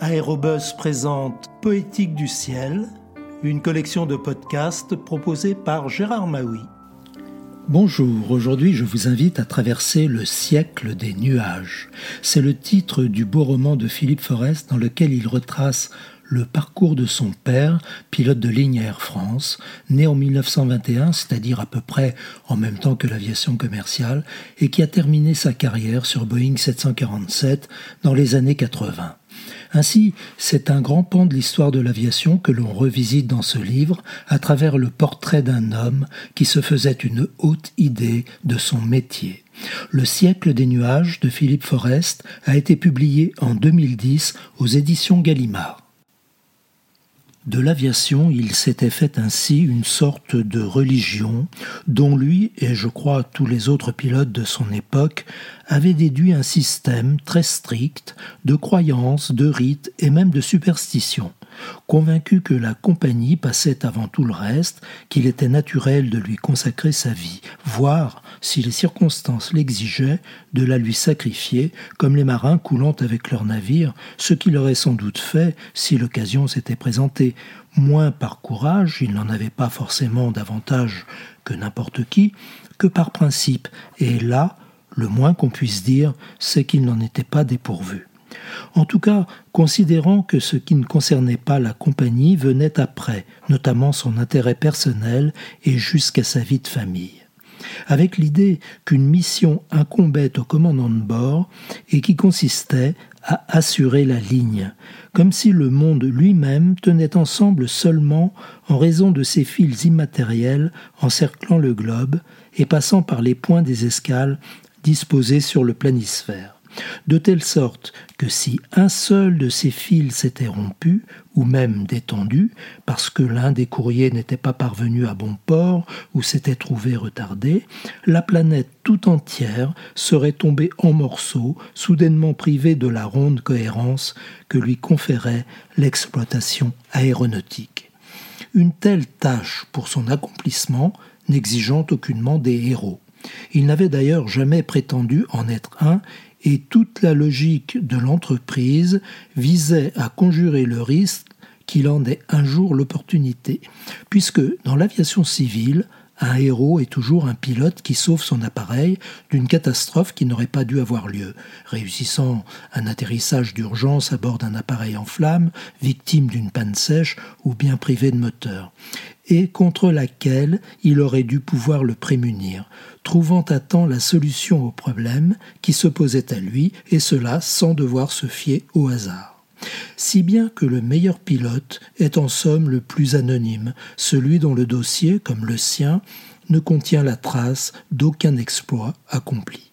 Aérobus présente Poétique du ciel, une collection de podcasts proposée par Gérard Maui. Bonjour, aujourd'hui je vous invite à traverser le siècle des nuages. C'est le titre du beau roman de Philippe Forest dans lequel il retrace le parcours de son père, pilote de ligne Air France, né en 1921, c'est-à-dire à peu près en même temps que l'aviation commerciale, et qui a terminé sa carrière sur Boeing 747 dans les années 80. Ainsi, c'est un grand pan de l'histoire de l'aviation que l'on revisite dans ce livre à travers le portrait d'un homme qui se faisait une haute idée de son métier. Le siècle des nuages de Philippe Forest a été publié en 2010 aux éditions Gallimard. De l'aviation, il s'était fait ainsi une sorte de religion dont lui, et je crois tous les autres pilotes de son époque, avaient déduit un système très strict de croyances, de rites et même de superstitions convaincu que la compagnie passait avant tout le reste, qu'il était naturel de lui consacrer sa vie, voire, si les circonstances l'exigeaient, de la lui sacrifier, comme les marins coulant avec leur navire, ce qu'il aurait sans doute fait si l'occasion s'était présentée, moins par courage, il n'en avait pas forcément davantage que n'importe qui, que par principe, et là, le moins qu'on puisse dire, c'est qu'il n'en était pas dépourvu. En tout cas, considérant que ce qui ne concernait pas la compagnie venait après, notamment son intérêt personnel et jusqu'à sa vie de famille avec l'idée qu'une mission incombait au commandant de bord et qui consistait à assurer la ligne, comme si le monde lui-même tenait ensemble seulement en raison de ces fils immatériels encerclant le globe et passant par les points des escales disposés sur le planisphère de telle sorte que si un seul de ces fils s'était rompu, ou même détendu, parce que l'un des courriers n'était pas parvenu à bon port ou s'était trouvé retardé, la planète tout entière serait tombée en morceaux, soudainement privée de la ronde cohérence que lui conférait l'exploitation aéronautique. Une telle tâche pour son accomplissement n'exigeant aucunement des héros. Il n'avait d'ailleurs jamais prétendu en être un et toute la logique de l'entreprise visait à conjurer le risque qu'il en ait un jour l'opportunité, puisque dans l'aviation civile, un héros est toujours un pilote qui sauve son appareil d'une catastrophe qui n'aurait pas dû avoir lieu, réussissant un atterrissage d'urgence à bord d'un appareil en flammes, victime d'une panne sèche ou bien privé de moteur, et contre laquelle il aurait dû pouvoir le prémunir, trouvant à temps la solution au problème qui se posait à lui, et cela sans devoir se fier au hasard si bien que le meilleur pilote est en somme le plus anonyme, celui dont le dossier, comme le sien, ne contient la trace d'aucun exploit accompli.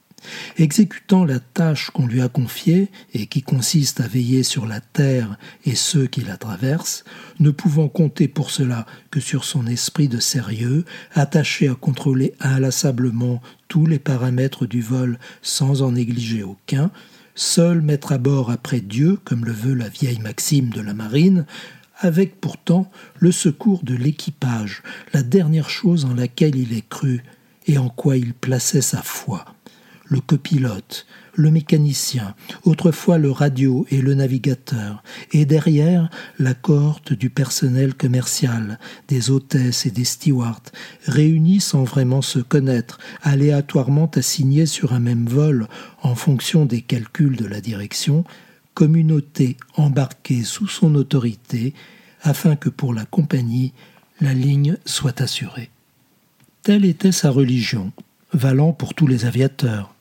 Exécutant la tâche qu'on lui a confiée et qui consiste à veiller sur la terre et ceux qui la traversent, ne pouvant compter pour cela que sur son esprit de sérieux, attaché à contrôler inlassablement tous les paramètres du vol sans en négliger aucun, seul mettre à bord après Dieu, comme le veut la vieille maxime de la marine, avec pourtant le secours de l'équipage, la dernière chose en laquelle il ait cru et en quoi il plaçait sa foi le copilote, le mécanicien, autrefois le radio et le navigateur, et derrière la cohorte du personnel commercial, des hôtesses et des stewards, réunis sans vraiment se connaître, aléatoirement assignés sur un même vol en fonction des calculs de la direction, communauté embarquée sous son autorité, afin que pour la compagnie la ligne soit assurée. Telle était sa religion, valant pour tous les aviateurs,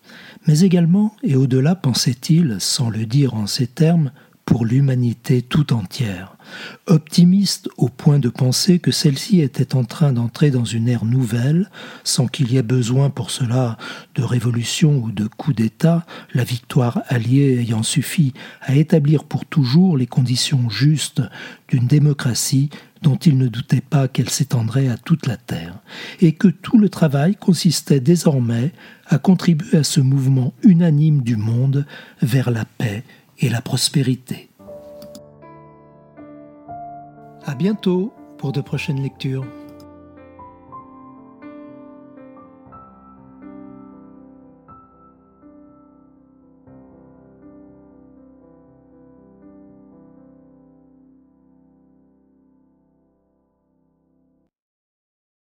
mais également, et au-delà, pensait-il, sans le dire en ces termes, pour l'humanité tout entière, optimiste au point de penser que celle-ci était en train d'entrer dans une ère nouvelle, sans qu'il y ait besoin pour cela de révolution ou de coup d'État, la victoire alliée ayant suffi à établir pour toujours les conditions justes d'une démocratie dont il ne doutait pas qu'elle s'étendrait à toute la terre, et que tout le travail consistait désormais à contribuer à ce mouvement unanime du monde vers la paix et la prospérité. À bientôt pour de prochaines lectures.